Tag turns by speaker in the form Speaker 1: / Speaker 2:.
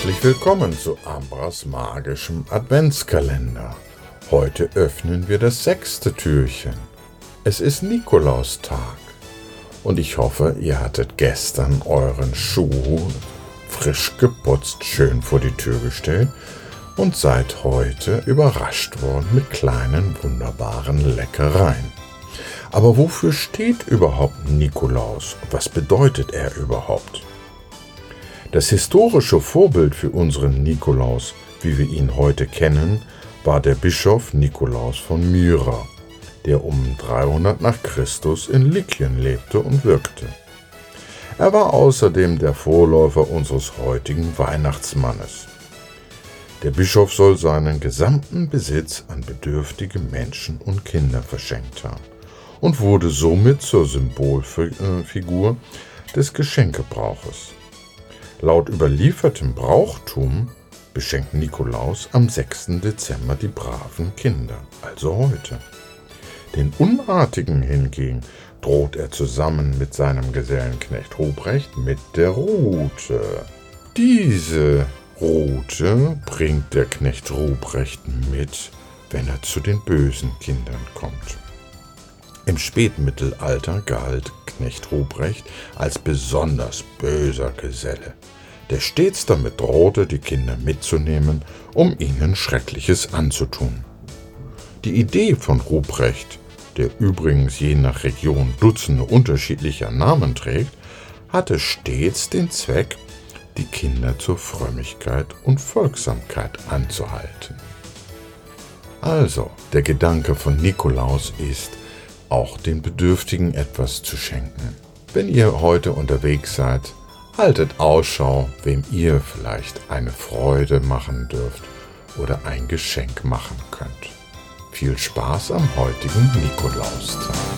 Speaker 1: Herzlich willkommen zu Ambras magischem Adventskalender. Heute öffnen wir das sechste Türchen. Es ist Nikolaustag und ich hoffe, ihr hattet gestern euren Schuh frisch geputzt schön vor die Tür gestellt und seid heute überrascht worden mit kleinen wunderbaren Leckereien. Aber wofür steht überhaupt Nikolaus? Was bedeutet er überhaupt? Das historische Vorbild für unseren Nikolaus, wie wir ihn heute kennen, war der Bischof Nikolaus von Myra, der um 300 nach Christus in Lykien lebte und wirkte. Er war außerdem der Vorläufer unseres heutigen Weihnachtsmannes. Der Bischof soll seinen gesamten Besitz an bedürftige Menschen und Kinder verschenkt haben und wurde somit zur Symbolfigur des Geschenkebrauches. Laut überliefertem Brauchtum beschenkt Nikolaus am 6. Dezember die braven Kinder, also heute. Den Unartigen hingegen droht er zusammen mit seinem Gesellenknecht Ruprecht mit der Rute. Diese Rute bringt der Knecht Ruprecht mit, wenn er zu den bösen Kindern kommt. Im Spätmittelalter galt Knecht Ruprecht als besonders böser Geselle, der stets damit drohte, die Kinder mitzunehmen, um ihnen Schreckliches anzutun. Die Idee von Ruprecht, der übrigens je nach Region Dutzende unterschiedlicher Namen trägt, hatte stets den Zweck, die Kinder zur Frömmigkeit und Folgsamkeit anzuhalten. Also, der Gedanke von Nikolaus ist, auch den Bedürftigen etwas zu schenken. Wenn ihr heute unterwegs seid, haltet Ausschau, wem ihr vielleicht eine Freude machen dürft oder ein Geschenk machen könnt. Viel Spaß am heutigen Nikolaustag.